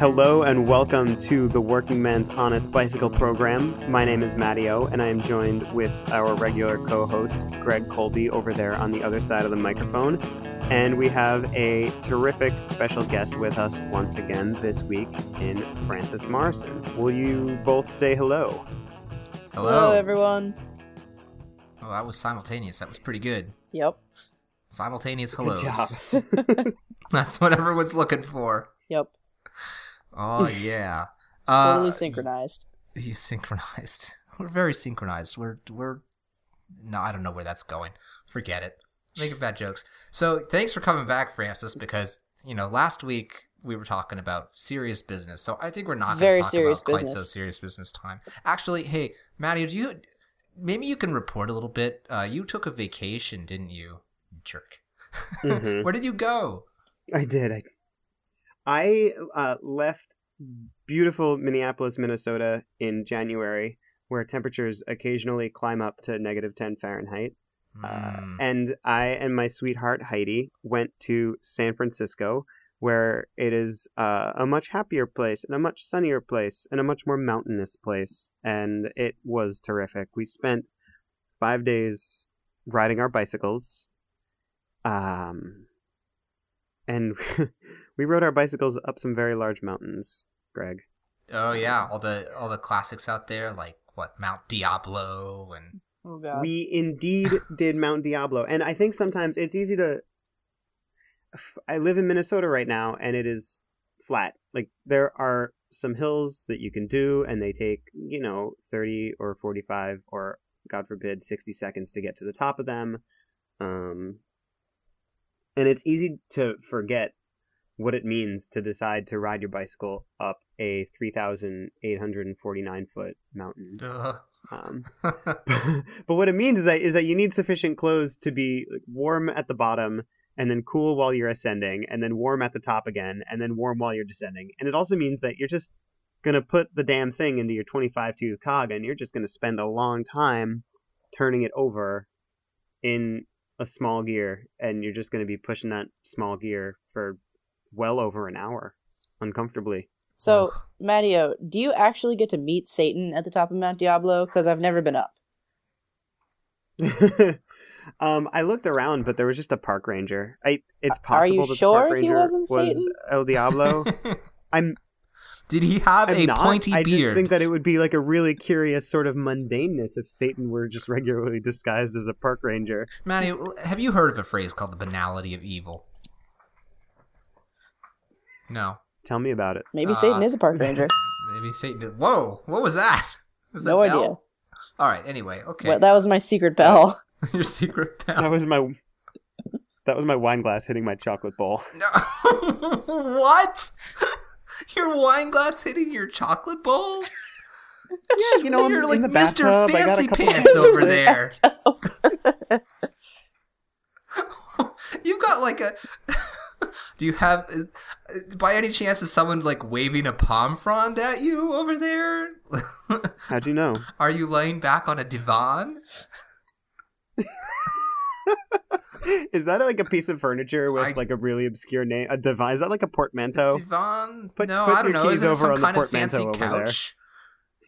Hello and welcome to the Working Man's Honest Bicycle Program. My name is Mattio, and I am joined with our regular co host, Greg Colby, over there on the other side of the microphone. And we have a terrific special guest with us once again this week in Frances Morrison. Will you both say hello? Hello. everyone. Oh, that was simultaneous. That was pretty good. Yep. Simultaneous Good hellos. job. That's what everyone's looking for. Yep. Oh yeah. Uh, Totally synchronized. He's synchronized. We're very synchronized. We're we're no, I don't know where that's going. Forget it. Making bad jokes. So thanks for coming back, Frances, because you know last week we were talking about serious business. So I think we're not going Very to talk serious about quite so serious business time. Actually, hey, Maddie, do you maybe you can report a little bit? Uh, you took a vacation, didn't you, you jerk? Mhm. Where did you go? I did. I, I uh, left beautiful Minneapolis, Minnesota in January, where temperatures occasionally climb up to negative 10 Fahrenheit. Uh, Mm. and I and my sweetheart Heidi went to San Francisco, where it is uh, a much happier place and a much sunnier place and a much more mountainous place. And it was terrific. We spent five days riding our bicycles. Um, and we rode our bicycles up some very large mountains, Greg. Oh yeah, all the all the classics out there, like what Mount Diablo and Oh god. We indeed did Mount Diablo, and I think sometimes it's easy to. I live in Minnesota right now, and it is flat. Like there are some hills that you can do, and they take you know thirty or forty-five or God forbid sixty seconds to get to the top of them, um, and it's easy to forget what it means to decide to ride your bicycle up a three thousand eight hundred and forty-nine foot mountain. Ugh. Um, but what it means is that is that you need sufficient clothes to be warm at the bottom and then cool while you're ascending and then warm at the top again and then warm while you're descending and it also means that you're just gonna put the damn thing into your 25 tooth cog and you're just gonna spend a long time turning it over in a small gear and you're just gonna be pushing that small gear for well over an hour uncomfortably so, Ugh. Mattio, do you actually get to meet Satan at the top of Mount Diablo? Because I've never been up. um, I looked around, but there was just a park ranger. I it's Are you possible that sure the park he ranger wasn't was Satan? El Diablo. I'm, Did he have I'm a not. pointy I beard? I just think that it would be like a really curious sort of mundaneness if Satan were just regularly disguised as a park ranger. Manny, have you heard of a phrase called the banality of evil? No. Tell me about it. Maybe Uh, Satan is a park ranger. Maybe Satan did. Whoa! What was that? Was that No bell? idea. All right. Anyway, okay. Well, that was my secret bell. Your secret bell. That was my that was my wine glass hitting my chocolate bowl. No. what? Your wine glass hitting your chocolate bowl? Yeah, you know, I'm You're like in the Mr. bathtub. I got a Fancy Pants over there. You've got like a. Do you have, uh, by any chance, is someone like waving a palm frond at you over there? How'd you know? Are you laying back on a divan? Is that like a piece of furniture with I- like a really obscure name? A device? Is that like a portmanteau? Divan? Put- no, put I don't your know. keys Isn't it over some on the kind of fancy portmanteau over there. couch?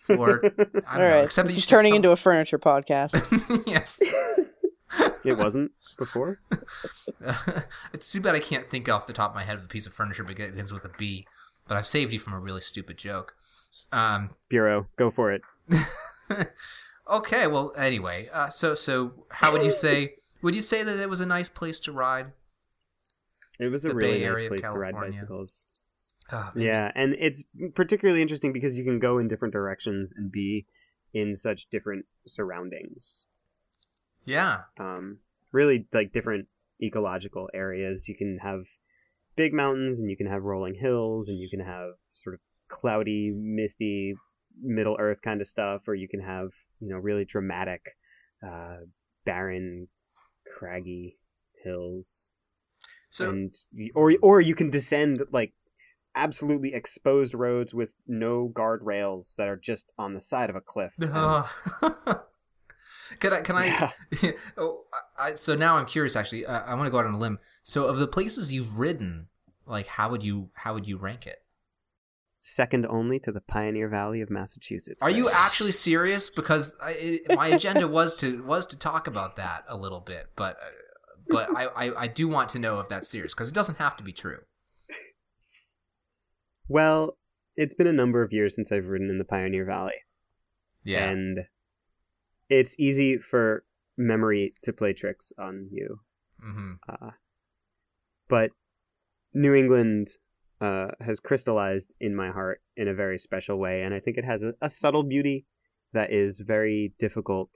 Or I don't All know. right, Except this is turning some- into a furniture podcast. yes. it wasn't before. it's too bad I can't think off the top of my head of a piece of furniture that begins with a B. But I've saved you from a really stupid joke. Um, Bureau, go for it. okay, well, anyway, uh, so so how would you say? Would you say that it was a nice place to ride? It was a The really nice place to ride bicycles. Maybe- Yeah, and it's particularly interesting because you can go in different directions and be in such different surroundings. yeah, Um, really, like different ecological areas. You can have big mountains, and you can have rolling hills, and you can have sort of cloudy, misty, Middle Earth kind of stuff, or you can have you know really dramatic, uh, barren, craggy hills. So and or or you can descend like absolutely exposed roads with no guardrails that are just on the side of a cliff. Uh, can I? Can I? Yeah. oh, I, so now I'm curious. Actually, uh, I want to go out on a limb. So, of the places you've ridden, like, how would you how would you rank it? Second only to the Pioneer Valley of Massachusetts. Are you actually serious? Because I, it, my agenda was to was to talk about that a little bit, but uh, but I, I, I do want to know if that's serious because it doesn't have to be true. Well, it's been a number of years since I've ridden in the Pioneer Valley, Yeah. and it's easy for memory to play tricks on you. hmm Uh, but New England uh, has crystallized in my heart in a very special way, and I think it has a, a subtle beauty that is very difficult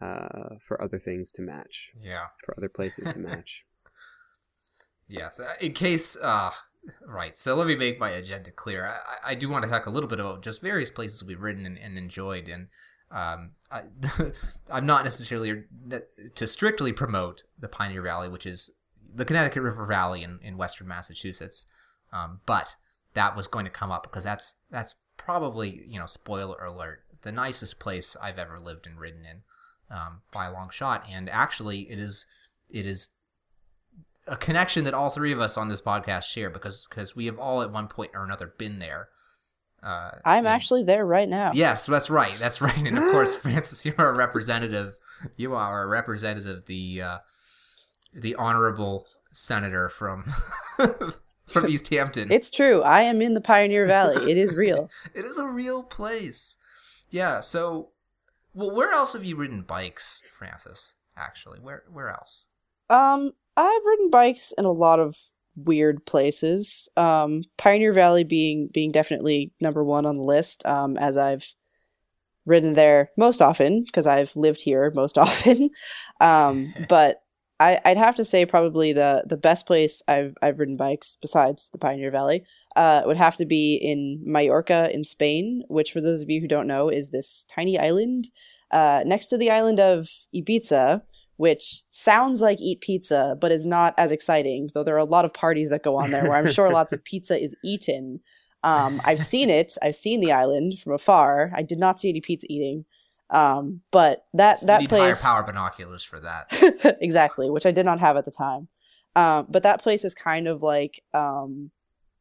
uh, for other things to match, Yeah. for other places to match. Yes. uh, In case, uh, right. So let me make my agenda clear. I, I do want to talk a little bit about just various places we've ridden and, and enjoyed, and um, I, I'm not necessarily to strictly promote the Pioneer Valley, which is the Connecticut River Valley in, in western Massachusetts, um, but that was going to come up because that's that's probably you know spoiler alert the nicest place I've ever lived and ridden in um, by a long shot, and actually it is it is a connection that all three of us on this podcast share because because we have all at one point or another been there. Uh, I'm and- actually there right now. Yes, that's right. That's right. And of course, Frances, you are a representative. You are a representative, the uh, the honorable senator from from East Hampton. It's true. I am in the Pioneer Valley. It is real. it is a real place. Yeah. So, well, where else have you ridden bikes, Frances? Actually, where where else? Um, I've ridden bikes in a lot of weird places. Um, Pioneer Valley being being definitely number one on the list. Um, as I've ridden there most often because I've lived here most often. um, but I, I'd have to say probably the the best place I've I've ridden bikes besides the Pioneer Valley uh, would have to be in Mallorca in Spain, which for those of you who don't know is this tiny island uh, next to the island of Ibiza, which sounds like eat pizza but is not as exciting. Though there are a lot of parties that go on there where I'm sure lots of pizza is eaten. Um, I've seen it. I've seen the island from afar. I did not see any pizza eating. Um, but that You that need place higher power binoculars for that. exactly, which I did not have at the time. Um, but that place is kind of like um,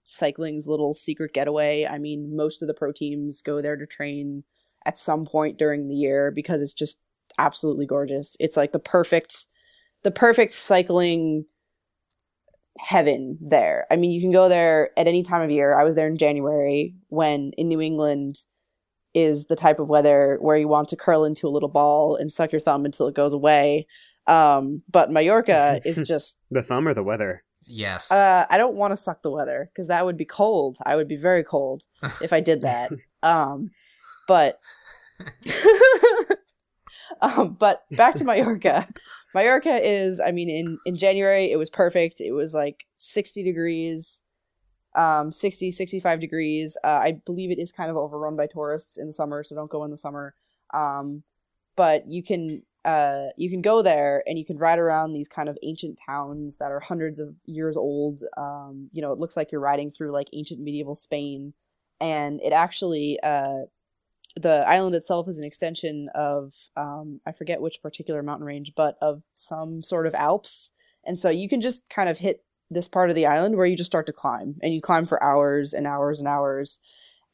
cycling's little secret getaway. I mean, most of the pro teams go there to train at some point during the year because it's just absolutely gorgeous. It's like the perfect, the perfect cycling heaven there. I mean, you can go there at any time of year. I was there in January when in New England is the type of weather where you want to curl into a little ball and suck your thumb until it goes away. Um, but Mallorca is just The thumb or the weather? Yes. uh, I don't want to suck the weather because that would be cold. I would be very cold if I did that. Um, but um, but back to Mallorca. Mallorca is, I mean, in in January it was perfect. It was like 60 degrees, um, 60, 65 degrees. Uh, I believe it is kind of overrun by tourists in the summer, so don't go in the summer. Um, but you can uh, you can go there and you can ride around these kind of ancient towns that are hundreds of years old. Um, you know, it looks like you're riding through like ancient medieval Spain, and it actually uh, the island itself is an extension of um, I forget which particular mountain range, but of some sort of Alps, and so you can just kind of hit this part of the island where you just start to climb, and you climb for hours and hours and hours,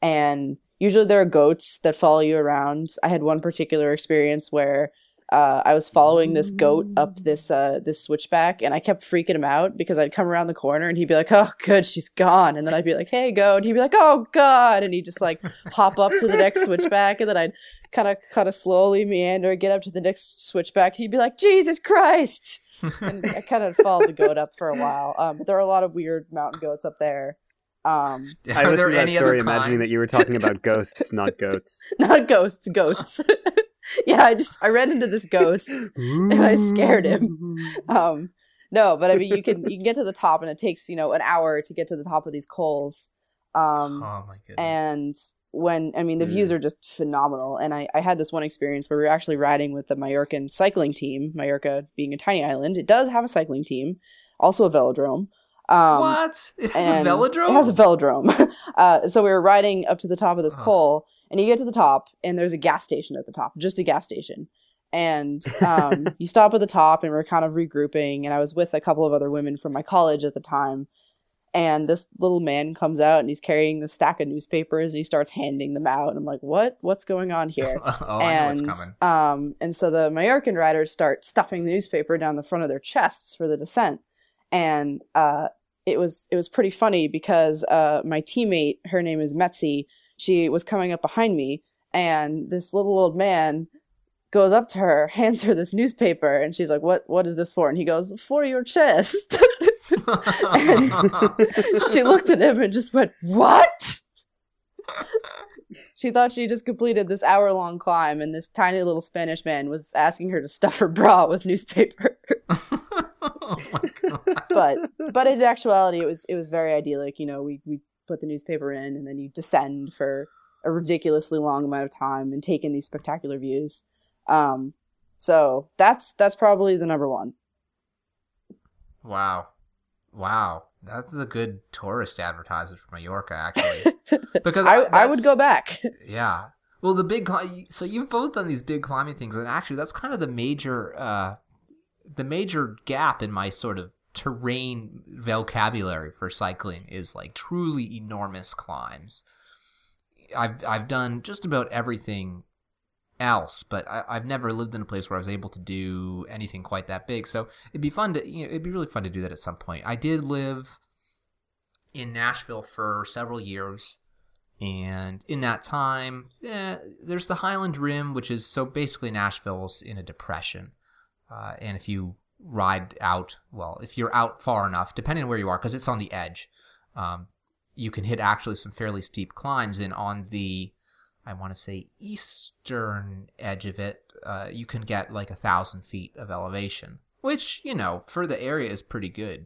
and usually there are goats that follow you around. I had one particular experience where uh, I was following this goat up this uh, this switchback, and I kept freaking him out because I'd come around the corner and he'd be like, "Oh, good, she's gone," and then I'd be like, "Hey, goat," and he'd be like, "Oh God," and he'd just like hop up to the next switchback, and then I'd kind of kind of slowly meander, get up to the next switchback. He'd be like, "Jesus Christ!" And I kind of followed the goat up for a while. Um, but there are a lot of weird mountain goats up there. Um, I was there to that any story other imagining kind? that you were talking about ghosts, not goats. not ghosts, goats. yeah, I just I ran into this ghost. and I scared him. Um, no, but I mean you can you can get to the top, and it takes you know an hour to get to the top of these cols. Um, oh my goodness. and when I mean the Mm. views are just phenomenal. And I I had this one experience where we were actually riding with the Mallorcan cycling team. Mallorca being a tiny island, it does have a cycling team, also a velodrome. Um, what? It has a velodrome. It has a velodrome. uh, so we were riding up to the top of this Ugh. col, and you get to the top, and there's a gas station at the top, just a gas station. And um, you stop at the top, and we're kind of regrouping. And I was with a couple of other women from my college at the time, and this little man comes out and he's carrying the stack of newspapers and he starts handing them out. And i'm like what? What's going on here? Oh, and I know what's coming. um and so the Majorcan riders start stuffing the newspaper down the front of their chests for the descent and uh it was it was pretty funny because uh my teammate her name is Metzi she was coming up behind me and this little old man goes up to her hands her this newspaper and she's like what what is this for? And he goes for your chest and she looked at him and just went, What? she thought she just completed this hour long climb, and this tiny little Spanish man was asking her to stuff her bra with newspaper. oh my god. but but in actuality, it was it was very idyllic. You know, we we put the newspaper in, and then you descend for a ridiculously long amount of time and take in these spectacular views. Um, so that's that's probably the number one. Wow. Wow. That's a good tourist advertisement for Mallorca, actually. Because I, I would go back. Yeah. Well, the big so you've both done these big climbing things, and actually, that's kind of the major, uh, the major gap in my sort of terrain vocabulary for cycling is like truly enormous climbs. I've I've done just about everything else, but I, I've never lived in a place where I was able to do anything quite that big. So it'd be fun to you know it'd be really fun to do that at some point. I did live in Nashville for several years. And in that time, eh, there's the Highland Rim, which is so basically Nashville's in a depression. Uh, and if you ride out, well, if you're out far enough, depending on where you are, because it's on the edge, um, you can hit actually some fairly steep climbs. And on the, I want to say, eastern edge of it, uh, you can get like a thousand feet of elevation, which, you know, for the area is pretty good.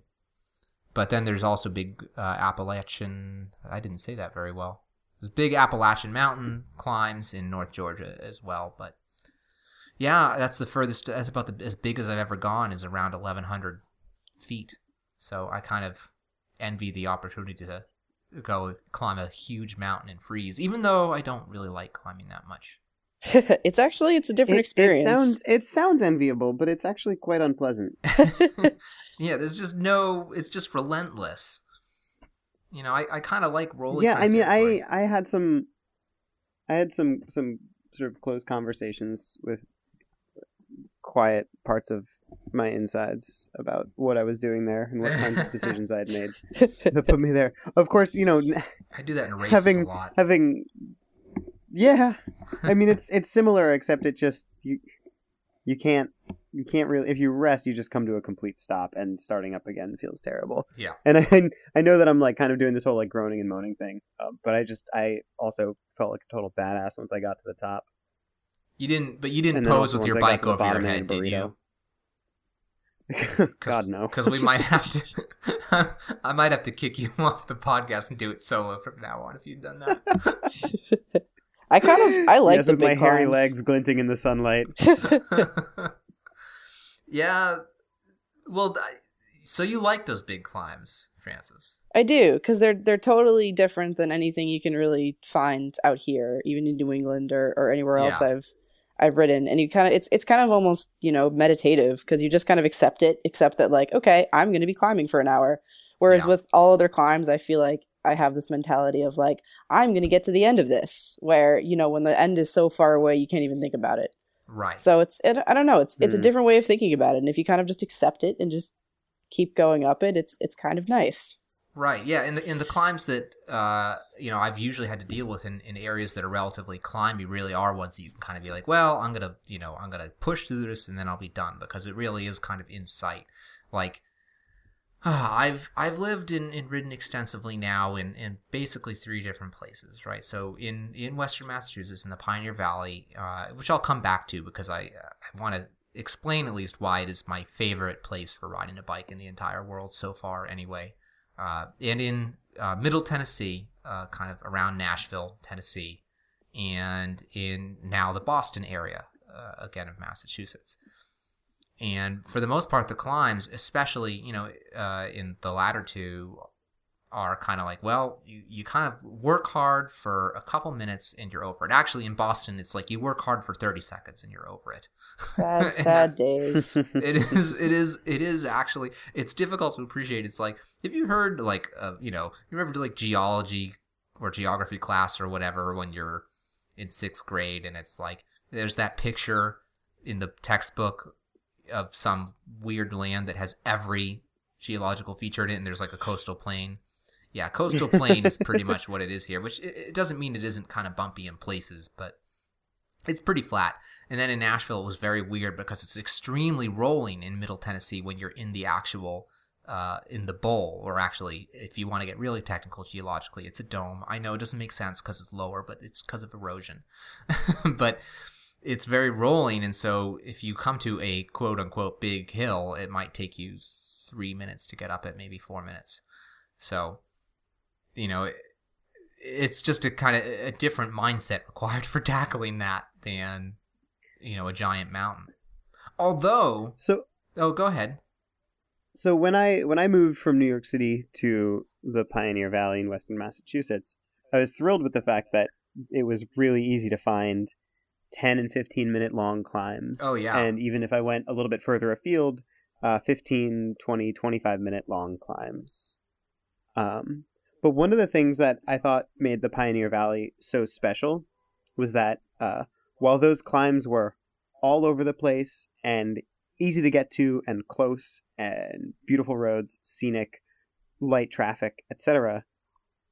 But then there's also big uh, Appalachian, I didn't say that very well. There's big Appalachian mountain climbs in North Georgia as well, but yeah, that's the furthest. That's about the, as big as I've ever gone. Is around 1,100 feet. So I kind of envy the opportunity to go climb a huge mountain and freeze, even though I don't really like climbing that much. it's actually it's a different It- experience. It sounds it sounds enviable, but it's actually quite unpleasant. yeah, there's just no. It's just relentless. You know, I, I kind of like rolling. yeah, I mean, I I had some, I had some some sort of close conversations with quiet parts of my insides about what I was doing there and what kinds of decisions I had made that put me there. Of course, you know, I do that in races having a lot. having, yeah, I mean, it's it's similar except it just you you can't you can't really if you rest you just come to a complete stop and starting up again feels terrible. Yeah. And I I know that I'm like kind of doing this whole like groaning and moaning thing, um, but I just I also felt like a total badass once I got to the top. You didn't, but you didn't And pose with your once I got bike over your head, did you? burrito. God no. Because we might have to. I might have to kick you off the podcast and do it solo from now on if you've done that. I kind of I like yes, the with big my hairy climbs. legs glinting in the sunlight. yeah. Well, so you like those big climbs, Frances? I do because they're they're totally different than anything you can really find out here, even in New England or, or anywhere else Yeah. I've I've written, And you kind of it's it's kind of almost you know meditative because you just kind of accept it, accept that like okay, I'm going to be climbing for an hour. Whereas Yeah. with all other climbs, I feel like I have this mentality of like I'm going to get to the end of this, where you know when the end is so far away you can't even think about it. Right. So it's it, I don't know, it's it's a Mhm. different way of thinking about it. And if you kind of just accept it and just keep going up it, it's it's kind of nice. Right. Yeah. In the in the climbs that uh you know I've usually had to deal with in, in areas that are relatively climby really are ones that you can kind of be like, well, I'm gonna you know I'm gonna push through this and then I'll be done because it really is kind of in sight. Like I've I've lived and, and ridden extensively now in, in basically three different places, right? So in, in Western Massachusetts in the Pioneer Valley, uh, which I'll come back to because I I want to explain at least why it is my favorite place for riding a bike in the entire world so far, anyway uh, and in uh, Middle Tennessee, uh, kind of around Nashville, Tennessee, and in now the Boston area, uh, again of Massachusetts. And for the most part, the climbs, especially you know uh, in the latter two, are kind of like, well, you, you kind of work hard for a couple minutes and you're over it. Actually, in Boston, it's like you work hard for 30 seconds and you're over it. Sad, sad days. it is it is it is actually it's difficult to appreciate it's like if you heard like uh, you know you remember like geology or geography class or whatever when you're in sixth grade and it's like there's that picture in the textbook of some weird land that has every geological feature in it and there's like a coastal plain yeah coastal plain is pretty much what it is here which it, doesn't mean it isn't kind of bumpy in places but it's pretty flat and then in Nashville, it was very weird because it's extremely rolling in Middle Tennessee when you're in the actual, uh, in the bowl, or actually, if you want to get really technical geologically, it's a dome. I know it doesn't make sense because it's lower, but it's because of erosion. but it's very rolling, and so if you come to a quote unquote big hill, it might take you three minutes to get up it, maybe four minutes. So, you know, it, it's just a kind of a different mindset required for tackling that than you know a giant mountain although So oh go ahead so when I when I moved from New York City to the Pioneer Valley in western Massachusetts, I was thrilled with the fact that it was really easy to find 10 and 15 minute long climbs. Oh, yeah. And even if I went a little bit further afield, uh, 15, 20, 25 minute long climbs. Um, but one of the things that I thought made the Pioneer Valley so special was that uh, while those climbs were all over the place and easy to get to and close and beautiful roads, scenic, light traffic, etc.,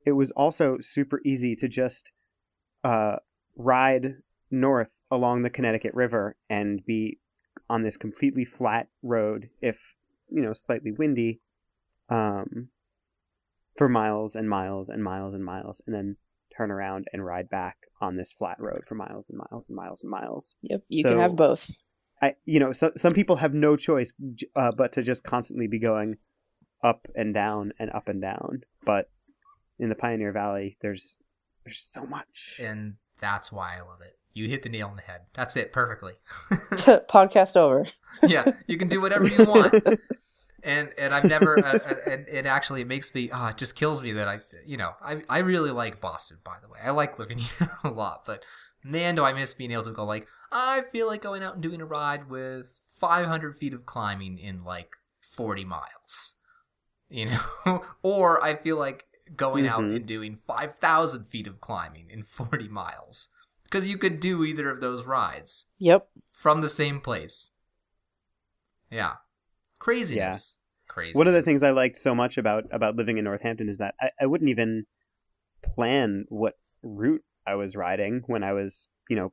it was also super easy to just uh, ride north along the Connecticut River and be on this completely flat road, if you know slightly windy, um, for miles and miles and miles and miles, and then turn around and ride back on this flat road for miles and miles and miles and miles. Yep, you So- can have both. I, you know, so, some people have no choice uh, but to just constantly be going up and down and up and down. But in the Pioneer Valley, there's there's so much. and that's why i love it you hit the nail on the head that's it perfectly Podcast over. yeah you can do whatever you want and and i've never uh, uh, and it actually it makes me oh, it just kills me that i you know i i really like boston by the way i like living here a lot but man do i miss being able to go like i feel like going out and doing a ride with 500 feet of climbing in like 40 miles you know or i feel like going out Mhm. and doing 5000 feet of climbing in 40 miles because you could do either of those rides Yep. from the same place. Yeah. Craziness. Crazy. One of the things I liked so much about about living in Northampton is that I, I wouldn't even plan what route I was riding when I was, you know,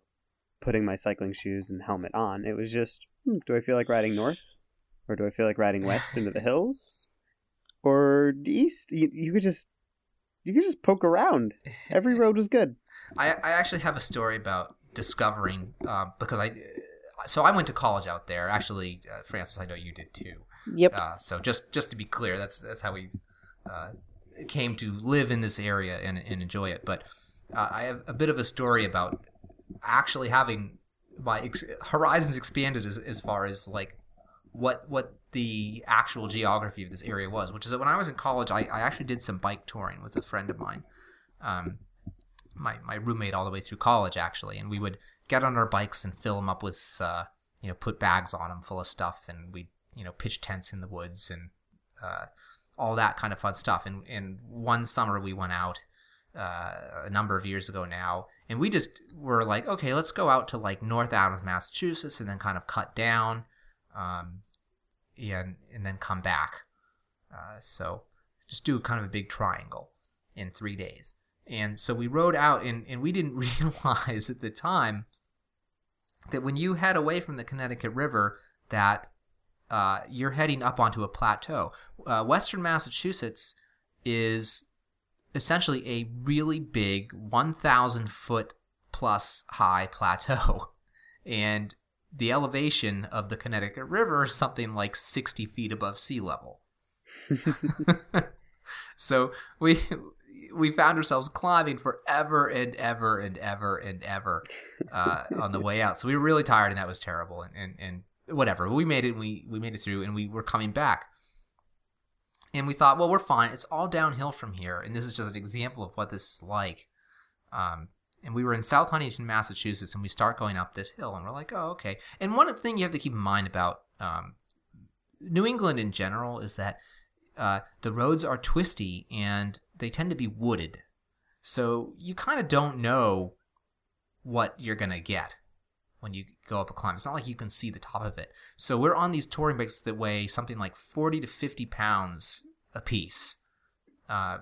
putting my cycling shoes and helmet on. It was just, hmm, do I feel like riding north, or do I feel like riding west into the hills, or east? You, you could just you could just poke around. Every road was good. I, I actually have a story about discovering uh, because I so I went to college out there. Actually, uh, Frances, I know you did too. Yep. Uh, so just just to be clear, that's that's how we uh, came to live in this area and, and enjoy it. But uh, I have a bit of a story about actually having my ex- horizons expanded as, as far as like what what the actual geography of this area was. Which is that when I was in college, I, I actually did some bike touring with a friend of mine. Um, my, my roommate all the way through college actually and we would get on our bikes and fill them up with uh, you know put bags on them full of stuff and we you know pitch tents in the woods and uh, all that kind of fun stuff. And, and one summer we went out uh, a number of years ago now and we just were like okay let's go out to like north adams massachusetts and then kind of cut down um, and and then come back. Uh, so just do kind of a big triangle in three days. And so we rode out, and, and we didn't realize at the time that when you head away from the Connecticut River, that uh, you're heading up onto a plateau. Uh, Western Massachusetts is essentially a really big 1,000 foot plus high plateau. And the elevation of the Connecticut River is something like 60 feet above sea level. so we we found ourselves climbing forever and ever and ever and ever uh, on the way out. So we were really tired, and that was terrible. And, and, and whatever, we made it. We we made it through, and we were coming back. and we thought, well, we're fine. It's all downhill from here, and this is just an example of what this is like. Um, and we were in South Huntington, Massachusetts, and we start going up this hill, and we're like, oh, okay. And one thing you have to keep in mind about um, New England in general is that uh, the roads are twisty and they tend to be wooded, so you kind of don't know what you're gonna get when you go up a climb. It's not like you can see the top of it. So we're on these touring bikes that weigh something like 40 to 50 pounds a piece. Uh,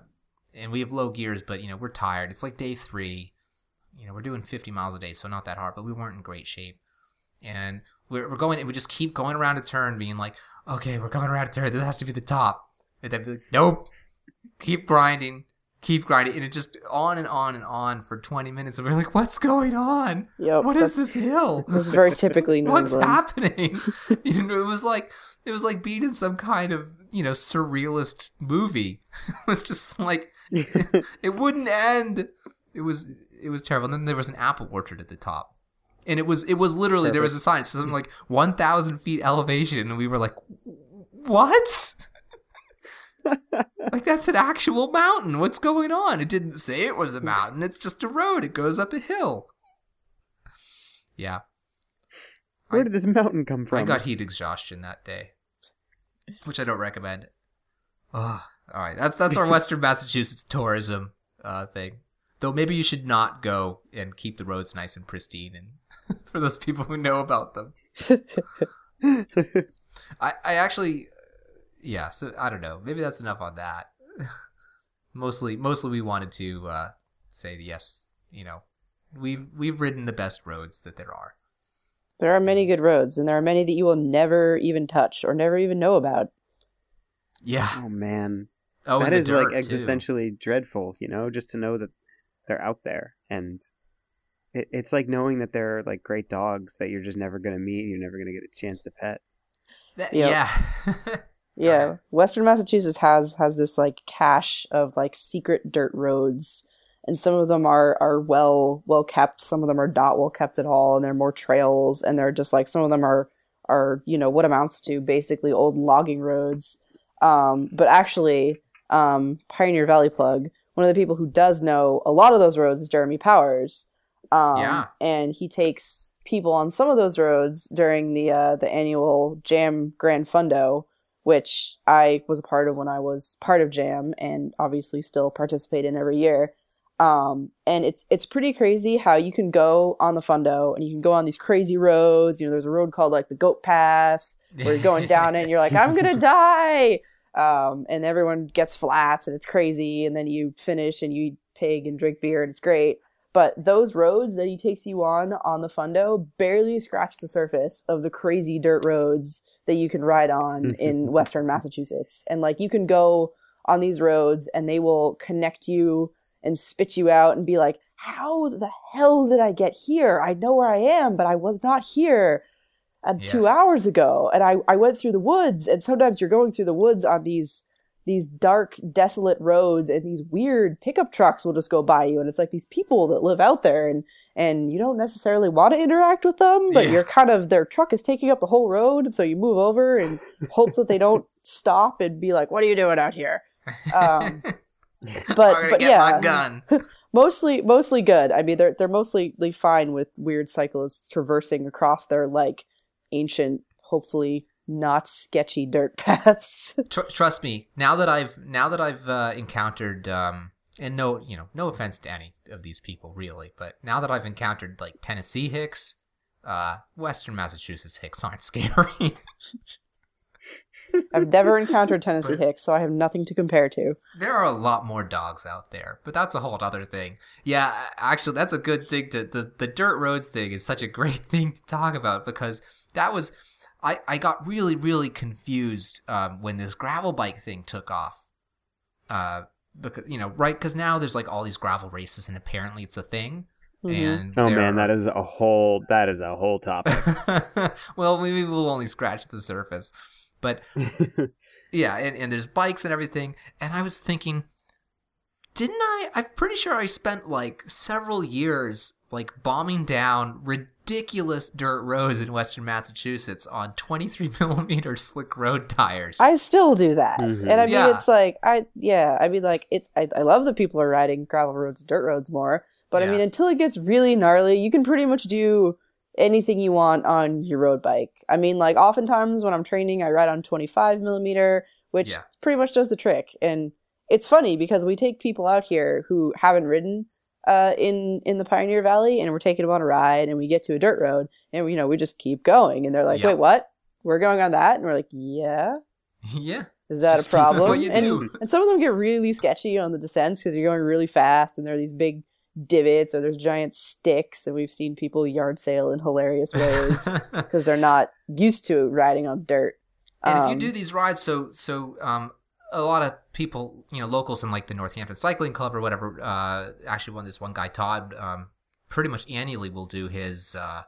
and we have low gears, but you know, we're tired. It's like day three. You know, we're doing 50 miles a day, so not that hard, but we weren't in great shape. And we're, we're going, and we just keep going around a turn, being like, okay, we're coming around a turn. This has to be the top. And then be like, nope. Keep grinding. Keep grinding. And it just on and on and on for 20 minutes. And we're like what's going on? Yep, what is this hill? This is very typically New what's England. happening? You know it was like it was like being in some kind of you know surrealist movie. It was just like it wouldn't end. It was it was terrible. And then there was an apple orchard at the top. And it was it was literally there was a sign something like 1000 feet elevation. And we were like what like that's an actual mountain what's going on it didn't say it was a mountain it's just a road it goes up a hill yeah Where did this mountain come from? I got heat exhaustion that day, which I don't recommend. Oh, all right, that's that's our Western Massachusetts tourism uh, thing. Though maybe you should not go and keep the roads nice and pristine, and for those people who know about them. I I actually, yeah. So I don't know. Maybe that's enough on that. mostly, mostly we wanted to uh, say yes. You know, we've we've ridden the best roads that there are. there are many good roads, and there are many that you will never even touch or never even know about. Yeah. oh man, Oh, that and the is like dirt, too. existentially dreadful. You know, just to know that they're out there, and it, it's like knowing that there are like great dogs that you're just never gonna meet. You're never gonna get a chance to pet. That- Yep. Yeah. Yeah, Okay. Western Massachusetts has has this like cache of like secret dirt roads, and some of them are are well well kept. Some of them are not well kept at all, and they're more trails, and they're just like some of them are are you know what amounts to basically old logging roads. Um, but actually, um, Pioneer Valley Plug, one of the people who does know a lot of those roads is Jeremy Powers. Um, Yeah. and he takes people on some of those roads during the uh, the annual Jam Gran Fondo which I was a part of when I was part of Jam and obviously still participate in every year. Um, and it's it's pretty crazy how you can go on the Fondo and you can go on these crazy roads. You know, there's a road called like the Goat Path where you're going down it and you're like, I'm gonna die. Um, and everyone gets flats and it's crazy. And then you finish and you eat pig and drink beer and it's great. But those roads that he takes you on on the Fondo barely scratch the surface of the crazy dirt roads that you can ride on in Western Massachusetts. And like you can go on these roads and they will connect you and spit you out and be like, how the hell did I get here? I know where I am, but I was not here uh, two hours ago. And I, I went through the woods. And sometimes you're going through the woods on these these dark, desolate roads, and these weird pickup trucks will just go by you. And it's like these people that live out there, and and you don't necessarily want to interact with them, but Yeah. you're kind of their truck is taking up the whole road, so you move over and hope that they don't stop and be like, "What are you doing out here?" Um, but but yeah, mostly mostly good. I mean, they're they're mostly fine with weird cyclists traversing across their like ancient, hopefully not sketchy dirt paths. Tr- trust me. Now that I've now that I've uh, encountered, um, and no, you know, no offense to any of these people, really, but now that I've encountered like Tennessee hicks, uh, Western Massachusetts hicks aren't scary. I've never encountered Tennessee But- Hicks, so I have nothing to compare to. there are a lot more dogs out there, but that's a whole other thing. Yeah, actually, that's a good thing to the the dirt roads thing is such a great thing to talk about because that was I I got really really confused um, when this gravel bike thing took off. Uh, because you know, right? Because now there's like all these gravel races, and apparently it's a thing. Mhm. And Oh there man, are- that is a whole that is a whole topic. well, maybe we'll only scratch the surface, but yeah, and, and there's bikes and everything. And I was thinking, didn't I? I'm pretty sure I spent like several years like bombing down ridiculous dirt roads in western Massachusetts on 23 millimeter slick road tires. I still do that, Mhm. and I mean, Yeah. it's like I yeah, I mean, like it. I, I love that people are riding gravel roads, and dirt roads more, but I mean, until it gets really gnarly, you can pretty much do anything you want on your road bike. I mean, like oftentimes when I'm training, I ride on 25 millimeter, which Yeah. pretty much does the trick. And it's funny because we take people out here who haven't ridden uh, in in the Pioneer Valley, and we're taking them on a ride, and we get to a dirt road, and you know we just keep going, and they're like, Yeah. "Wait, what? We're going on that?" And we're like, "Yeah." yeah. Is that Just a problem? and do. and some of them get really sketchy on the descents because you're going really fast, and there are these big divots or there's giant sticks, and we've seen people yard sail in hilarious ways because they're not used to riding on dirt. And if you Um, do these rides, so so um, a lot of people, you know, locals in like the Northampton Cycling Club or whatever. Uh, actually, one this one guy Todd, um, pretty much annually will do his uh,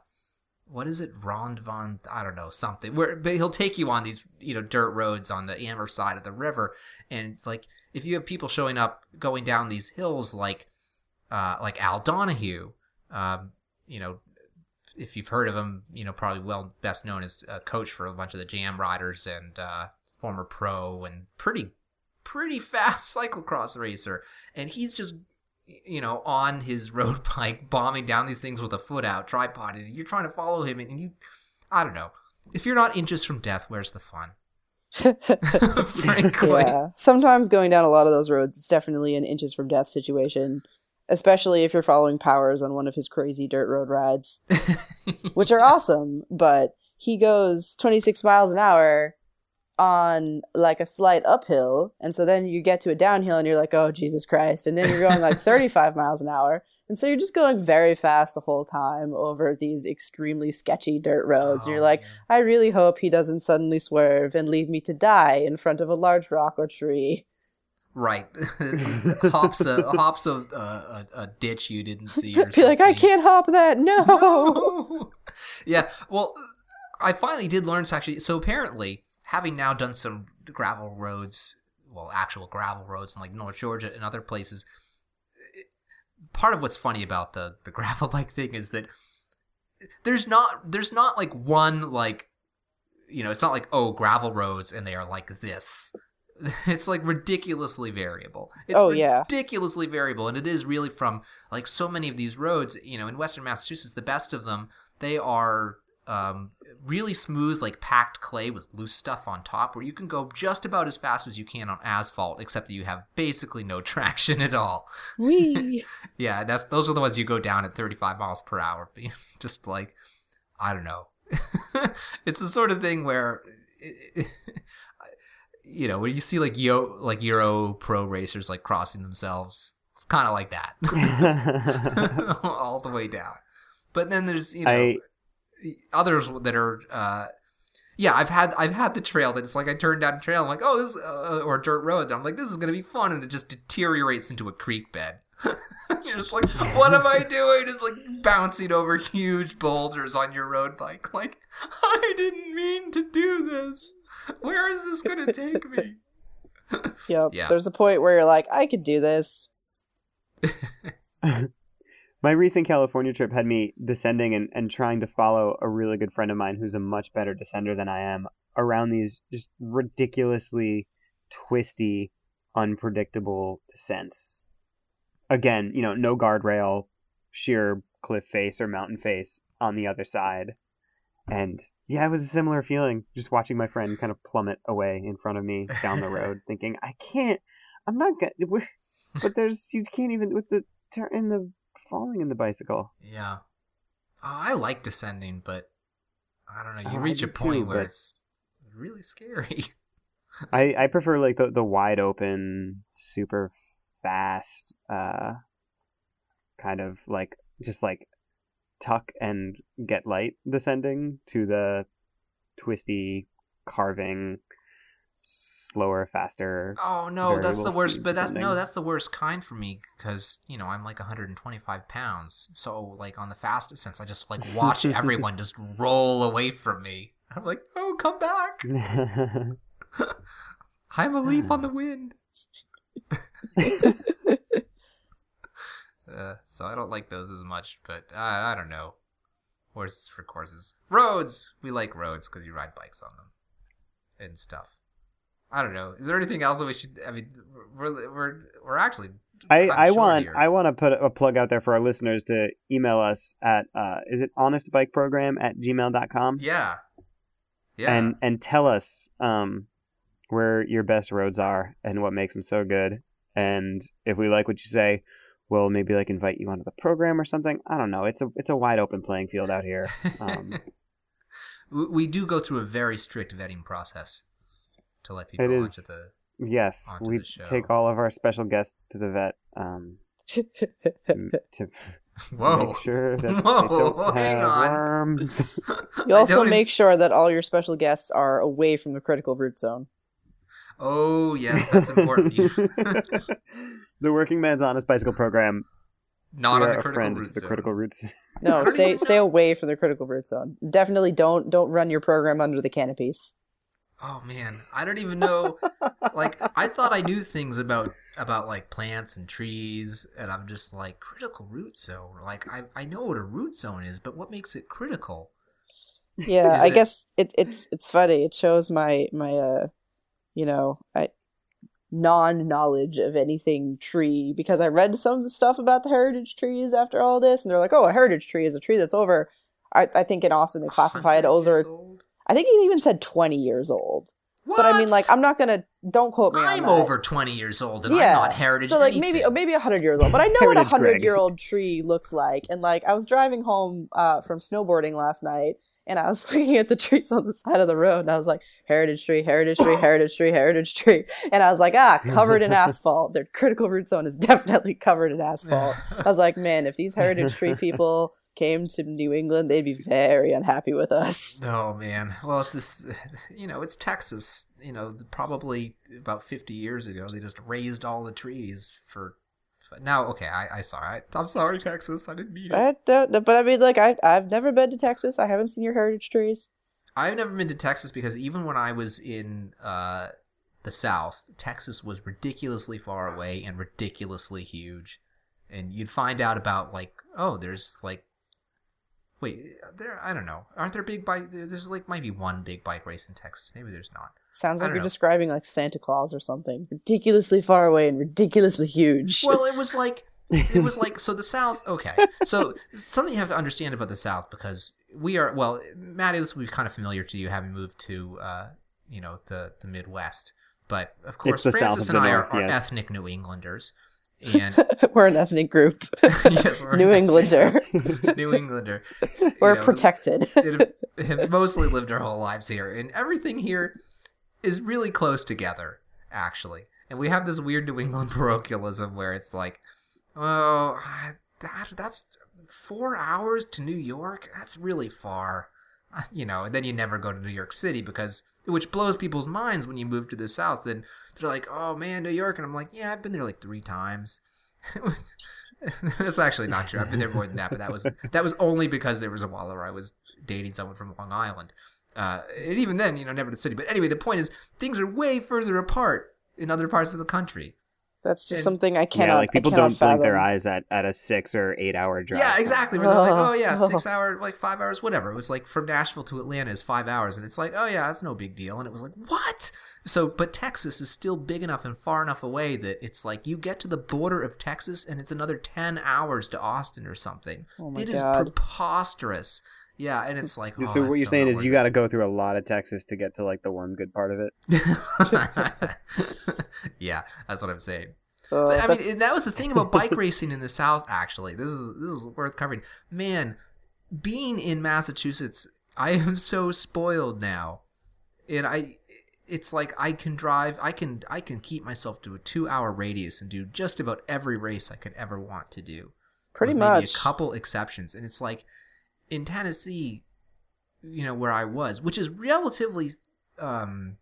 what is it, Rond Von? I don't know something. Where but he'll take you on these you know dirt roads on the Amherst side of the river, and it's like if you have people showing up going down these hills like uh, like Al Donahue, um, you know, if you've heard of him, you know, probably well best known as a coach for a bunch of the jam riders and uh, former pro and pretty pretty fast cyclocross racer. And he's just you know on his road bike bombing down these things with a foot out, tripod, and you're trying to follow him, and you, I don't know. If you're not inches from death, where's the fun? Frankly, yeah. Sometimes going down a lot of those roads, it's definitely an inches from death situation, especially if you're following Powers on one of his crazy dirt road rides, which are awesome. But he goes 26 miles an hour on like a slight uphill, and so then you get to a downhill, and you're like, "Oh Jesus Christ!" And then you're going like 35 miles an hour, and so you're just going very fast the whole time over these extremely sketchy dirt roads. and you're Oh, like, man. I really hope he doesn't suddenly swerve and leave me to die in front of a large rock or tree. Right, hops a hops a, a a ditch you didn't see. Or Be like, I can't hop that. No. No. yeah. Well, I finally did learn to actually. So apparently, having now done some gravel roads, well, actual gravel roads in like North Georgia and other places, it- part of what's funny about the the gravel bike thing is that there's not there's not like one like you know it's not like oh gravel roads and they are like this it's like ridiculously variable it's Oh, yeah. ridiculously variable and it is really from like so many of these roads you know in western massachusetts the best of them they are um, really smooth like packed clay with loose stuff on top where you can go just about as fast as you can on asphalt except that you have basically no traction at all Wee. yeah, that's those are the ones you go down at 35 miles per hour. Just like I don't know. it's the sort of thing where you know, when you see like yo like Euro pro racers like crossing themselves. It's kind of like that. All the way down. But then there's, you know, I others that are uh yeah, I've had I've had the trail that it's like I turned down a trail. I'm like, oh, this uh, or dirt road. And I'm like, this is gonna be fun, and it just deteriorates into a creek bed. You're just like, what am I doing? It's like bouncing over huge boulders on your road bike. Like, I didn't mean to do this. Where is this gonna take me? Yep. Yeah. There's a point where you're like, I could do this. My recent California trip had me descending and, and trying to follow a really good friend of mine who's a much better descender than I am around these just ridiculously twisty, unpredictable descents. Again, you know, no guardrail, sheer cliff face or mountain face on the other side. And yeah, it was a similar feeling just watching my friend kind of plummet away in front of me down the road, thinking, I can't, I'm not gonna, but there's, you can't even, with the turn in the falling in the bicycle. Yeah. Uh, I like descending, but I don't know. You Oh, reach a point too, where it's really scary. I, I prefer like the, the wide open, super fast, uh, kind of like just like tuck and get light descending to the twisty carving, slower, faster. Oh no, that's the worst. But that's no, that's the worst kind for me because you know I'm like 125 pounds. So like on the fastest sense, I just like watch everyone just roll away from me. I'm like, oh, come back! I'm a leaf on the wind. uh, so I don't like those as much. But uh, I don't know. Horses for courses, roads. We like roads because you ride bikes on them and stuff. I don't know. Is there anything else that we should? I mean, we're we're we're actually. I, I want here. I want to put a plug out there for our listeners to email us at uh, is it honestbikeprogram at gmail.com Yeah. Yeah. and and tell us um where your best roads are and what makes them so good and if we like what you say we'll maybe like invite you onto the program or something I don't know it's a it's a wide open playing field out here um, we we do go through a very strict vetting process to let people It is- onto the. yes Onto we the show. take all of our special guests to the vet um to, to Whoa. make sure that Whoa, they don't hang have on. worms You also make sure that all your special guests are away from the critical root zone. Oh yes, that's important. The Working Man's Honest Bicycle Program. Not we on are the critical friend root the zone. critical roots. No, stay stay away from the critical root zone. Definitely don't don't run your program under the canopies. Oh man, I don't even know. like I thought I knew things about about like plants and trees, and I'm just like critical root zone. Like I I know what a root zone is, but what makes it critical? Yeah, I it- guess it, it's it's funny. It shows my my uh, you know, I non knowledge of anything tree because I read some of the stuff about the heritage trees after all this, and they're like, oh, a heritage tree is a tree that's over. I, I think in Austin they classify it 100 over. I think he even said twenty years old. But I mean, like, I'm not gonna. Don't quote me. I'm that. over 20 years old and Yeah. I'm not heritage. So like maybe anything. maybe a hundred years old, but I know what a hundred Greg. year old tree looks like. And like I was driving home uh, from snowboarding last night, and I was looking at the trees on the side of the road, and I was like, heritage tree, heritage tree, heritage tree, heritage tree, and I was like, ah, covered in asphalt. Their critical root zone is definitely covered in asphalt. I was like, man, if these heritage tree people came to New England, they'd be very unhappy with us. Oh man. Well, it's this. You know, it's Texas. You know, probably about 50 years ago, they just razed all the trees for. Now, okay, I, I sorry. I, I'm sorry, Texas. I didn't mean it. I don't, but I mean, like, I I've never been to Texas. I haven't seen your heritage trees. I've never been to Texas because even when I was in uh, the South, Texas was ridiculously far away and ridiculously huge. And you'd find out about like, oh, there's like, wait, there. I don't know. Aren't there big bike? There's like might be one big bike race in Texas. Maybe there's not. Sounds like you're know. describing like Santa Claus or something. Ridiculously far away and ridiculously huge. Well, it was like it was like so the South. Okay, so something you have to understand about the South because we are well, Maddie. This will be kind of familiar to you having moved to uh, you know the the Midwest. But of course, the South Frances and the I North, are, are yes. ethnic New Englanders, and We're an ethnic group. Yes, we're- New Englander. New Englander. We're know, protected. have, have mostly lived our whole lives here, and everything here is really close together, actually. And we have this weird New England parochialism where it's like, oh, that, that's four hours to New York. That's really far, you know. And then you never go to New York City because, which blows people's minds when you move to the South. Then they're like, oh man, New York, and I'm like, yeah, I've been there like three times. That's actually not true. I've been there more than that, but that was that was only because there was a while where I was dating someone from Long Island. Uh, and even then, you know, never the city. But anyway, the point is, things are way further apart in other parts of the country. That's just And- something I cannot. yeah, like people don't blink their eyes at, at a six or eight hour drive. Yeah, exactly. Where they're like, Oh. yeah, six hour, like five hours, whatever. It was like from Nashville to Atlanta is five hours, and it's like, oh yeah, that's no big deal. And it was like, what? So, but Texas is still big enough and far enough away that it's like you get to the border of Texas, and it's another ten hours to Austin or something. Oh my It is God. preposterous. Yeah, and it's like, oh, so what you're saying is you got to go through a lot of Texas to get to like the one good part of it. yeah, that's what I'm saying. Uh, But, I that's- mean, and that was the thing about bike racing in the South. Actually, this is this is worth covering. Man, being in Massachusetts, I am so spoiled now, and I, it's like I can drive. I can I can keep myself to a two hour radius and do just about every race I could ever want to do. pretty much. a couple exceptions, and it's like in Tennessee, you know, where I was, which is relatively um,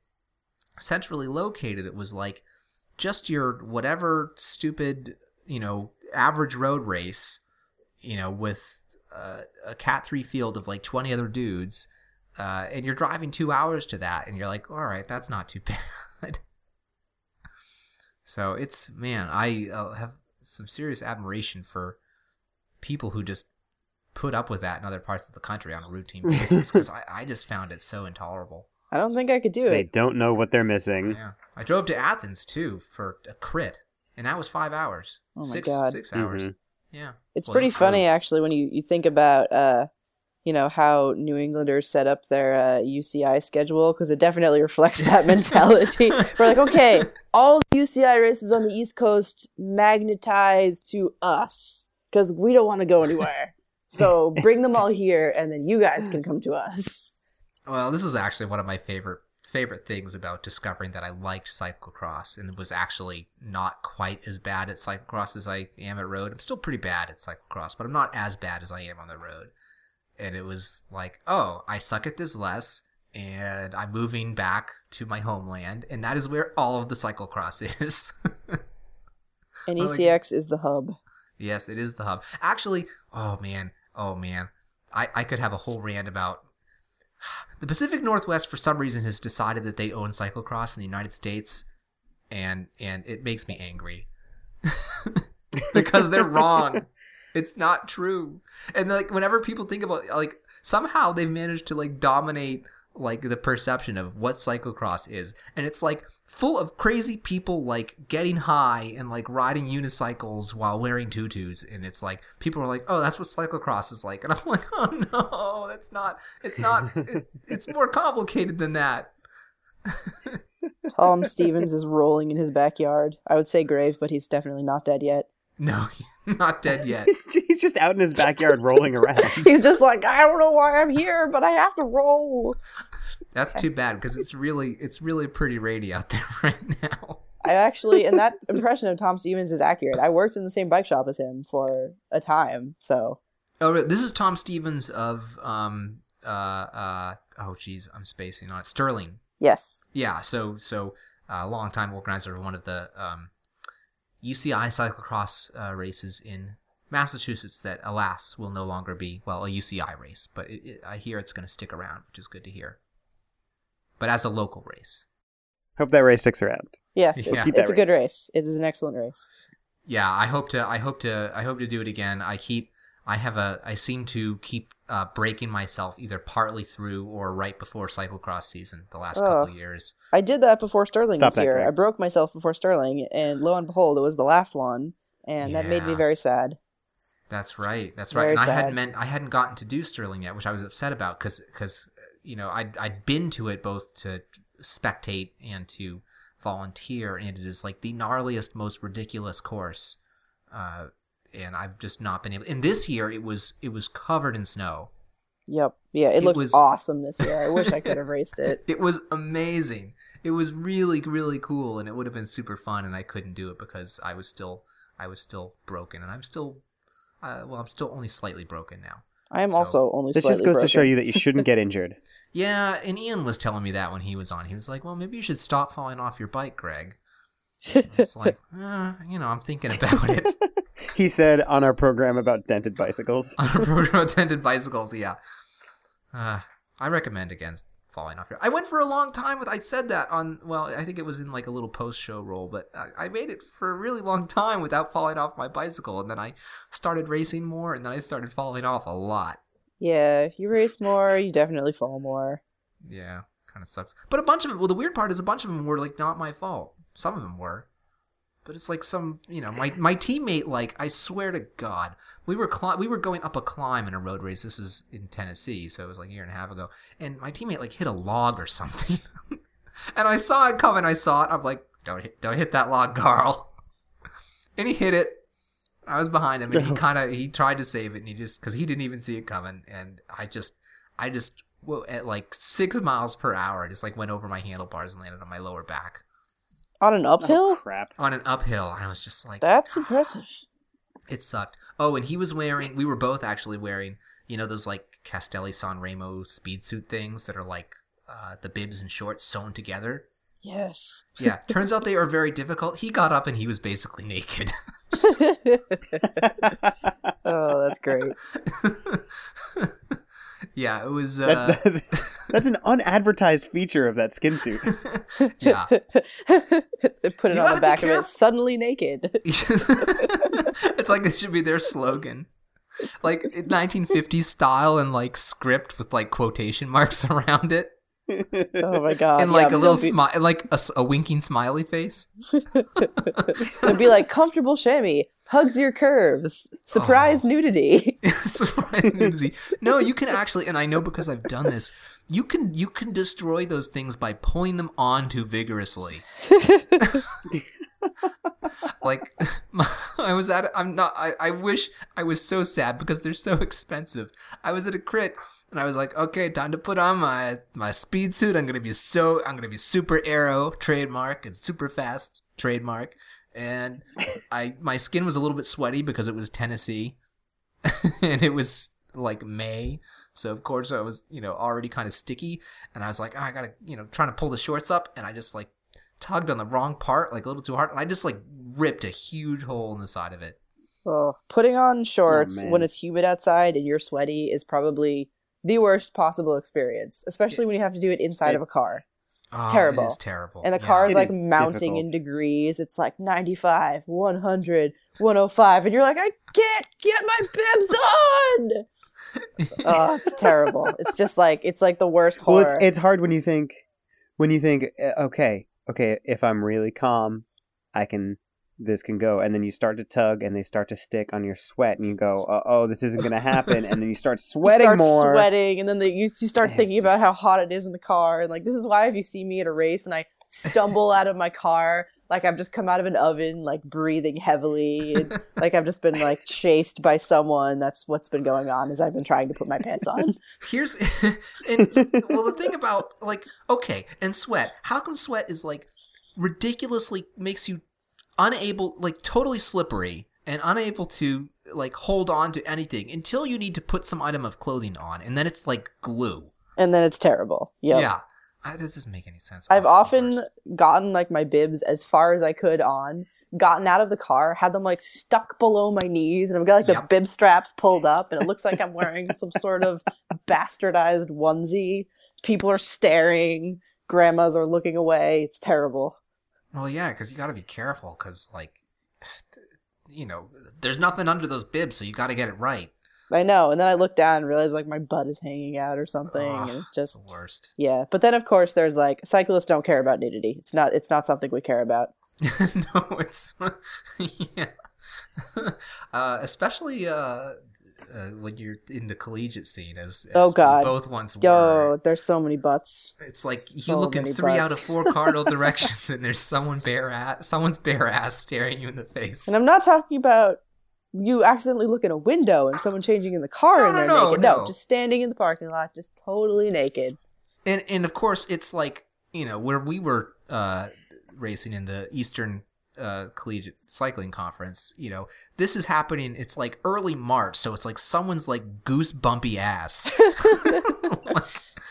centrally located. It was like just your whatever stupid, you know, average road race, you know, with uh, a cat three field of like twenty other dudes, uh, and you're driving two hours to that, and you're like, all right, that's not too bad. so it's man, I uh, have some serious admiration for people who just put up with that in other parts of the country on a routine basis because I, I just found it so intolerable. I don't think I could do it. They don't know what they're missing. Yeah, I drove to Athens too for a crit, and that was five hours. Oh my six, God. six hours. Mhm. Yeah, It's Well, pretty funny flew. actually when you, you think about uh you know how New Englanders set up their uh, UCI schedule because it definitely reflects that mentality. We're like, okay, all the UCI races on the East Coast magnetize to us because we don't want to go anywhere. So bring them all here, and then you guys can come to us. Well, this is actually one of my favorite favorite things about discovering that I liked cyclocross and was actually not quite as bad at cyclocross as I am at road. I'm still pretty bad at cyclocross, but I'm not as bad as I am on the road. And it was like, oh, I suck at this less, and I'm moving back to my homeland, and that is where all of the cyclocross is. And Well, like- ECX is the hub. Yes, it is the hub. Actually, oh man, oh man. I, I could have a whole rant about the Pacific Northwest for some reason has decided that they own cyclocross in the United States and and it makes me angry. because they're wrong. It's not true. And like whenever people think about like somehow they've managed to like dominate like the perception of what cyclocross is. And it's like full of crazy people like getting high and like riding unicycles while wearing tutus and it's like people are like oh that's what cyclocross is like and i'm like oh no that's not it's not it, it's more complicated than that Tom Stevens is rolling in his backyard. I would say grave, but he's definitely not dead yet. no he's not dead yet He's, he's just out in his backyard rolling around. He's just like, I don't know why I'm here, but I have to roll. That's too bad because it's really it's really pretty rady out there right now. I actually, and that impression of Tom Stevens is accurate. I worked in the same bike shop as him for a time, so. Oh this is tom stevens of um uh uh oh geez i'm spacing on it. Sterling. Yes, Yeah, so so a uh, long time organizer of one of the um, UCI cyclocross uh, races in Massachusetts that, alas, will no longer be well a UCI race, but it, it, I hear it's going to stick around, which is good to hear. But as a local race, Hope that race sticks around. yes, Yeah. it's, Keep it's a good race. race. It is an excellent race. yeah, I hope to I hope to I hope to do it again. I keep I have a I seem to keep uh, breaking myself either partly through or right before cyclocross season the last Oh. couple of years. I did that before Sterling Stop this year. Greg. I broke myself before Sterling, and lo and behold, it was the last one, and that made me very sad. That's right. That's Very right. And I sad. hadn't meant I hadn't gotten to do Sterling yet, which I was upset about because because you know I'd I'd been to it both to spectate and to volunteer, and it is like the gnarliest, most ridiculous course. Uh, and I've just not been able. And this year it was it was covered in snow. Yep. Yeah, it, It looks was- awesome this year. I wish I could have raced it. It was amazing. It was really really cool, and it would have been super fun. And I couldn't do it because I was still I was still broken, and I'm still uh, well, I'm still only slightly broken now. I am So- also only This just goes broken. to show you that you shouldn't get injured. Yeah, and Ian was telling me that when he was on. He was like, "Well, maybe you should stop falling off your bike, Greg." It's like, uh, you know, I'm thinking about it. he said on our program about dented bicycles. on a program attended bicycles, yeah. Uh, I recommend against falling off your. I went for a long time with. I said that on. Well, I think it was in like a little post-show role, but I, I made it for a really long time without falling off my bicycle, and then I started racing more, and then I started falling off a lot. yeah, if you race more, you definitely fall more. Yeah, kind of sucks. But a bunch of them. Well, the weird part is a bunch of them were like not my fault. Some of them were, but it's like some you know my my teammate like I swear to God we were cli- we were going up a climb in a road race. This was in Tennessee, so it was like a year and a half ago. And my teammate like hit a log or something, and I saw it coming. I saw it. I'm like, don't hit don't hit that log, Carl. and he hit it. I was behind him, and he kind of he tried to save it, and he just because he didn't even see it coming, and I just I just well at like six miles per hour, I just like went over my handlebars and landed on my lower back On an uphill? Oh, crap. on an uphill, and I was just like, That's impressive. it sucked. Oh, and he was wearing. We were both actually wearing. You know those like Castelli San Remo speed suit things that are like uh, the bibs and shorts sewn together. Yes. Yeah, turns out they are very difficult. He got up and he was basically naked. oh, that's great. Yeah, it was. Uh, That- that's an unadvertised feature of that skin suit. yeah. they put it You on the back of it. Suddenly naked. it's like it should be their slogan. like 1950s style and like script with like quotation marks around it Oh my god! and like yeah, a little they'll be- smile, like a winking smiley face. It'd be like comfortable chamois, hugs your curves, surprise Oh. nudity. Surprise nudity. No, you can actually, and I know because I've done this. You can you can destroy those things by pulling them on too vigorously. like I was at I'm not I, I wish I was so sad because they're so expensive. I was at a crit and I was like, okay, time to put on my my speed suit. I'm gonna be so I'm gonna be super aero trademark and super fast trademark. And I my skin was a little bit sweaty because it was Tennessee and it was like May. So of course I was, you know, already kind of sticky and I was like, oh, I gotta, you know, trying to pull the shorts up and I just like tugged on the wrong part, like a little too hard, and I just like ripped a huge hole in the side of it. oh, putting on shorts oh, man. when it's humid outside and you're sweaty is probably the worst possible experience, especially when you have to do it inside of a It's- Oh, terrible. It is terrible. And the Yeah. car is It like is mounting difficult. in degrees. It's like 95, 100, 105. And you're like, I can't get my bibs on. oh, it's terrible. It's just like, it's like the worst well, horror. it's it's hard when you think when you think uh, okay, okay, if I'm really calm, I can this can go, and then you start to tug, and they start to stick on your sweat, and you go, uh, oh, this isn't gonna happen, and then you start you sweating start more. sweating, and then the, you, you start It's thinking about how hot it is in the car. And like, this is why if you see me at a race and I stumble out of my car, like I've just come out of an oven, like breathing heavily, and, like I've just been like chased by someone. That's what's been going on as I've been trying to put my pants on. Here's and well the thing about like okay, and sweat. How come sweat is like ridiculously makes you unable like totally slippery and unable to like hold on to anything until you need to put some item of clothing on and then it's like glue. and then it's terrible. Yep. Yeah. I, that doesn't make any sense. I've the often gotten like my bibs as far as I could on, gotten out of the car, had them like stuck below my knees, and I've got like the Yep. bib straps pulled up, and it looks like I'm wearing some sort of bastardized onesie. People are staring, grandmas are looking away. It's terrible. Well, yeah, because you got to be careful because, like, you know, there's nothing under those bibs, so you got to get it right. I know. And then I look down and realize like my butt is hanging out or something, Ugh, and it's just the worst. yeah. But then of course there's like cyclists don't care about nudity. It's not. It's not something we care about. no, it's yeah, uh, especially uh, uh, when you're in the collegiate scene, as, as Oh, God. both once were. Yo, there's so many butts. It's like you so look in three out of four cardinal directions, and there's someone bare ass, someone's bare ass staring you in the face. And I'm not talking about you accidentally look in a window and someone changing in the car No, and they're no, naked. No. no. just standing in the parking lot, just totally naked. and and of course it's like you know where we were uh racing in the eastern uh collegiate cycling conference you know this is happening it's like early march so it's like someone's like goose bumpy ass like,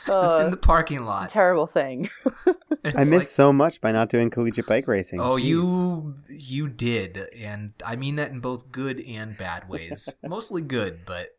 just in Uh, the parking it's a lot terrible thing. It's I missed like, so much by not doing collegiate bike racing. oh Jeez. you you did and i mean that in both good and bad ways mostly good but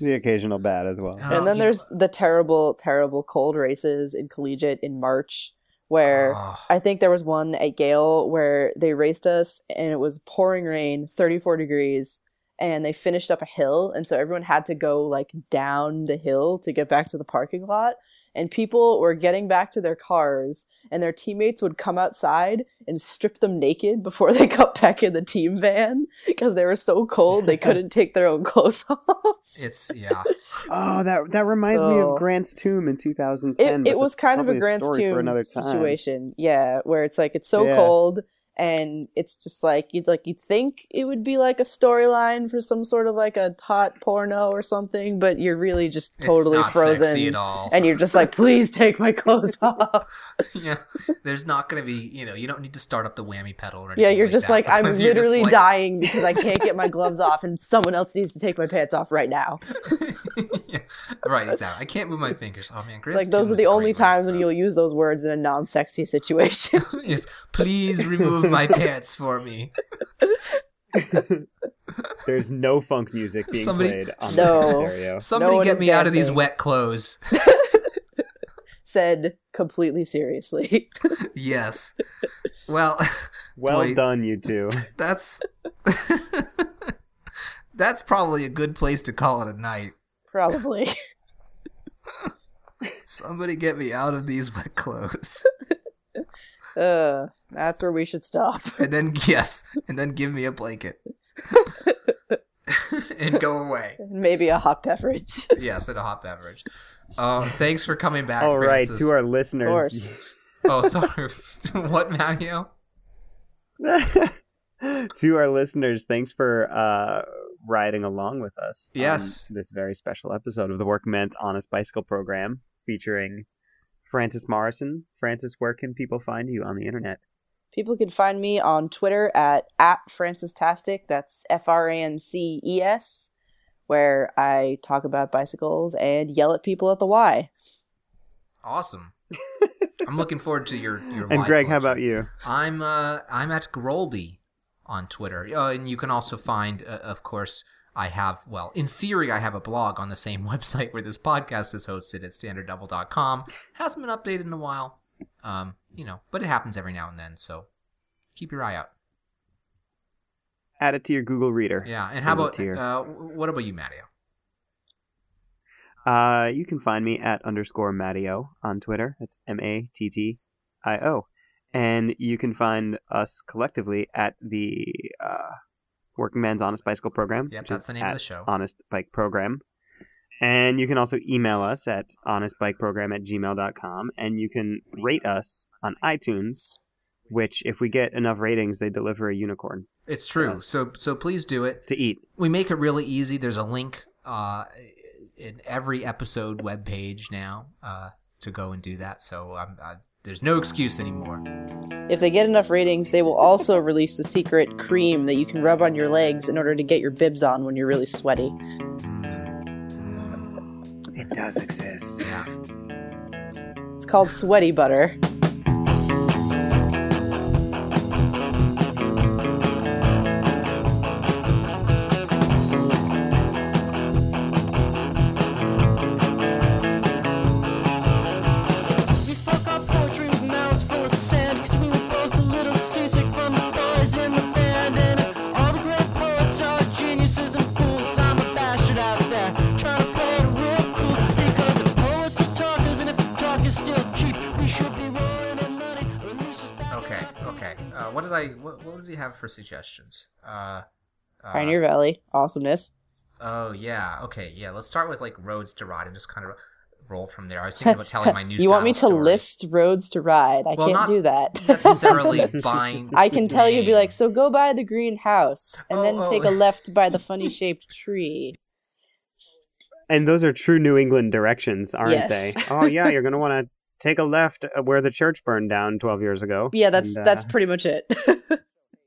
the occasional bad as well. Oh, and then you- there's the terrible, terrible cold races in collegiate in March where Oh. I think there was one at Gale where they raced us and it was pouring rain, 34 degrees, and they finished up a hill. And so everyone had to go like down the hill to get back to the parking lot. And people were getting back to their cars, and their teammates would come outside and strip them naked before they got back in the team van because they were so cold they couldn't take their own clothes off. it's yeah Oh, that that reminds me Oh. of Grant's Tomb in 2010. it, it was kind of a Grant's Tomb situation, yeah, where it's like it's so Yeah. cold and it's just like you'd like you'd think it would be like a storyline for some sort of like a hot porno or something, but you're really just It's totally frozen, at all and you're just like, please take my clothes off. yeah, there's not going to be, you know, you don't need to start up the whammy pedal or anything. yeah, you're like just that like I'm because you're just literally like- dying because I can't get my gloves off, and someone else needs to take my pants off right now. yeah, right, exactly. I can't move my fingers. Oh man, It's like those are the only times when you'll use those words in a non-sexy situation. yes, please remove my pants for me. There's no funk music being Somebody- played on No. the stereo. Somebody one get is me out of these wet clothes. Said completely seriously. yes. Well, Well Boy. done, you two. that's that's probably a good place to call it a night. Probably. Somebody get me out of these wet clothes. Uh, that's where we should stop. And then yes, and then give me a blanket. and go away. Maybe a hot beverage. Yes, and a hot beverage. Uh, thanks for coming back. All right, Frances. to our listeners. course. Oh, sorry. what, Mario? to our listeners, thanks for uh, riding along with us. on Yes. this very special episode of the Workman's Honest Bicycle Program featuring Frances Morrison. Frances, where can people find you on the internet? People can find me on Twitter at at Frances Tastic. That's F R A N C E S, where I talk about bicycles and yell at people at the Y. Awesome. I'm looking forward to your your. And Y Greg, how about you? I'm uh I'm at Grolby on Twitter. Uh, and you can also find, uh, of course, I have well, in theory, I have a blog on the same website where this podcast is hosted at standarddouble.com. Hasn't been updated in a while, um, you know, but it happens every now and then. So keep your eye out. Add it to your Google Reader. Yeah, and Send how about your- uh, what about you, Mattio? Uh, you can find me at underscore Mattio on Twitter. That's M A T T I O. And you can find us collectively at the uh, Working Man's Honest Bicycle Program. Yep, that's the name of the show. Honest Bike Program. And you can also email us at honestbikeprogram at gmail.com. And you can rate us on iTunes, which, if we get enough ratings, they deliver a unicorn It's true. So so please do it. to eat. we make it really easy. There's a link uh, in every episode webpage now uh, to go and do that. So um, uh, there's no excuse anymore. If they get enough ratings, they will also release the secret cream that you can rub on your legs in order to get your bibs on when you're really sweaty. Does exist. yeah. It's called sweaty butter. For suggestions? Uh, uh, Pioneer Valley, awesomeness. Oh yeah. Okay. Yeah. Let's start with like roads to ride and just kind of roll from there. I was thinking about telling my new. you want me to story. list roads to ride? I Well, can't not do that. necessarily buying. I can tell you, be like, so go by the greenhouse and Oh, then oh. take a left by the funny shaped tree. And those are true New England directions, aren't Yes. they? Oh yeah, you're gonna want to take a left uh, where the church burned down 12 years ago. Yeah, that's And, uh, that's pretty much it.